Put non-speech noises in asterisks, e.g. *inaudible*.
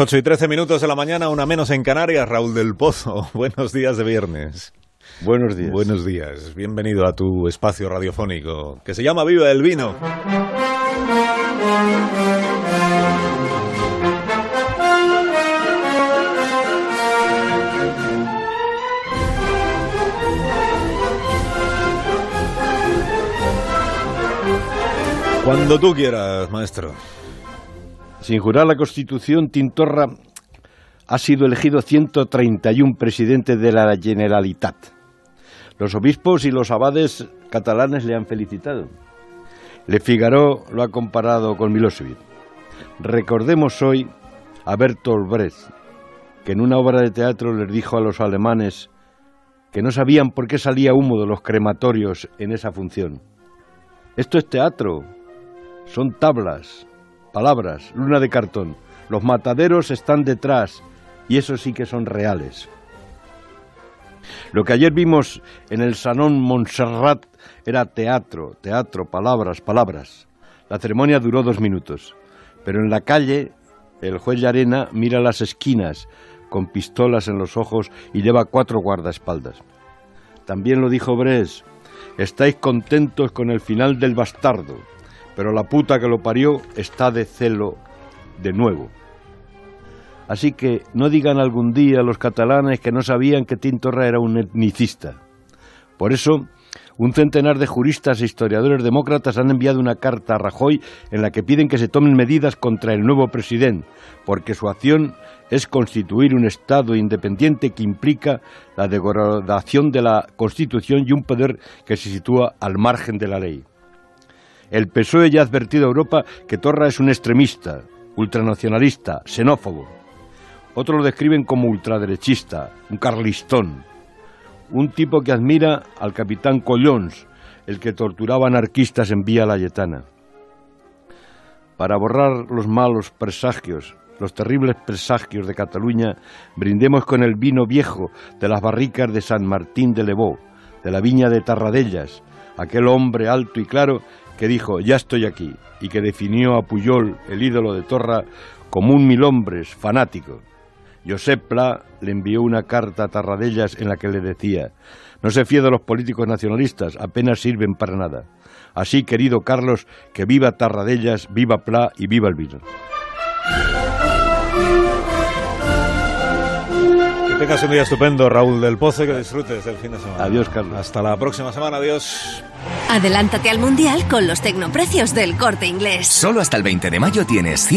8 y 13 minutos de la mañana, una menos en Canarias, Raúl del Pozo. *laughs* Buenos días de viernes. Buenos días. Buenos días. Bienvenido a tu espacio radiofónico que se llama Viva el Vino. Cuando tú quieras, maestro. Sin jurar la Constitución, Tintorra ha sido elegido 131 presidente de la Generalitat. Los obispos y los abades catalanes le han felicitado. Le Figaro lo ha comparado con Milosevic. Recordemos hoy a Bertolt Brecht, que en una obra de teatro les dijo a los alemanes que no sabían por qué salía humo de los crematorios en esa función. Esto es teatro, son tablas, palabras, luna de cartón. Los mataderos están detrás y eso sí que son reales. Lo que ayer vimos en el Salón Montserrat era teatro, teatro, palabras, palabras. La ceremonia duró dos minutos, pero en la calle el juez Llarena mira las esquinas con pistolas en los ojos y lleva cuatro guardaespaldas. También lo dijo Bres, estáis contentos con el final del bastardo pero la puta que lo parió está de celo de nuevo. Así que no digan algún día los catalanes que no sabían que Tintorra era un etnicista. Por eso, un centenar de juristas e historiadores demócratas han enviado una carta a Rajoy en la que piden que se tomen medidas contra el nuevo presidente, porque su acción es constituir un Estado independiente que implica la degradación de la Constitución y un poder que se sitúa al margen de la ley. El PSOE ya ha advertido a Europa que Torra es un extremista, ultranacionalista, xenófobo. Otros lo describen como ultraderechista, un carlistón, un tipo que admira al capitán Collons, el que torturaba anarquistas en Vía Layetana. Para borrar los malos presagios, los terribles presagios de Cataluña, brindemos con el vino viejo de las barricas de San Martín de Lebó, de la viña de Tarradellas, aquel hombre alto y claro que dijo ya estoy aquí y que definió a Puyol, el ídolo de Torra, como un mil hombres fanático. Josep Pla le envió una carta a Tarradellas en la que le decía no se fíe de los políticos nacionalistas, apenas sirven para nada. Así, querido Carlos, que viva Tarradellas, viva Pla y viva el vino. Tengas un día estupendo, Raúl del Pozo, que disfrutes del fin de semana. Adiós, Carlos. Hasta la próxima semana, adiós. Adelántate al Mundial con los tecnoprecios del Corte Inglés. Solo hasta el 20 de mayo tienes 100